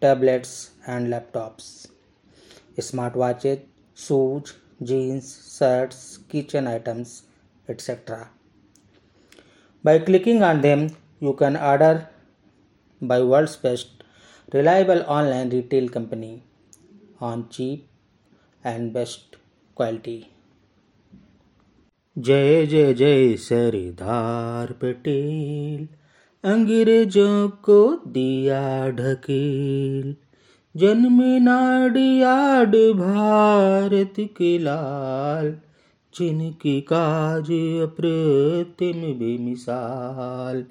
tablets and laptops, smartwatches, shoes, jeans, shirts, kitchen items, etc. By clicking on them, you can order by world's best reliable online retail company on cheap and best quality. जय जय जय सरदार पटेल अंग्रेज़ों को दिया ढकेल। जन्म नाडियाड भारत के लाल। जिनकी काज अप्रतिम बेमिसाल।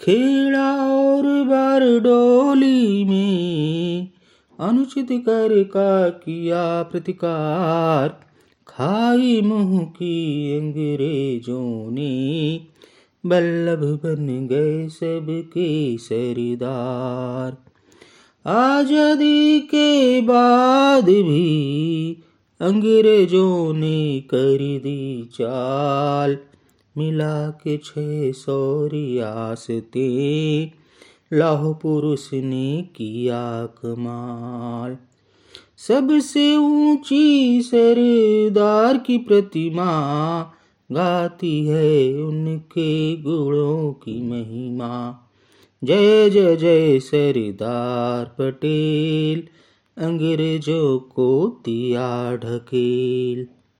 खेड़ा और बारडोली में अनुचित कर का किया प्रतिकार। खाई मुँह की अंग्रेज़ों ने बल्लभ बन गए सबके सरदार। आज़ादी के बाद भी अंग्रेज़ों ने कर दी चाल। मिला के छह सौ रियासते लाह पुरुष ने किया कमाल। सबसे ऊँची सरदार की प्रतिमा गाती है उनके गुणों की महिमा। जय जय जय सरदार पटेल, अंग्रेज़ों को दिया ढकेल।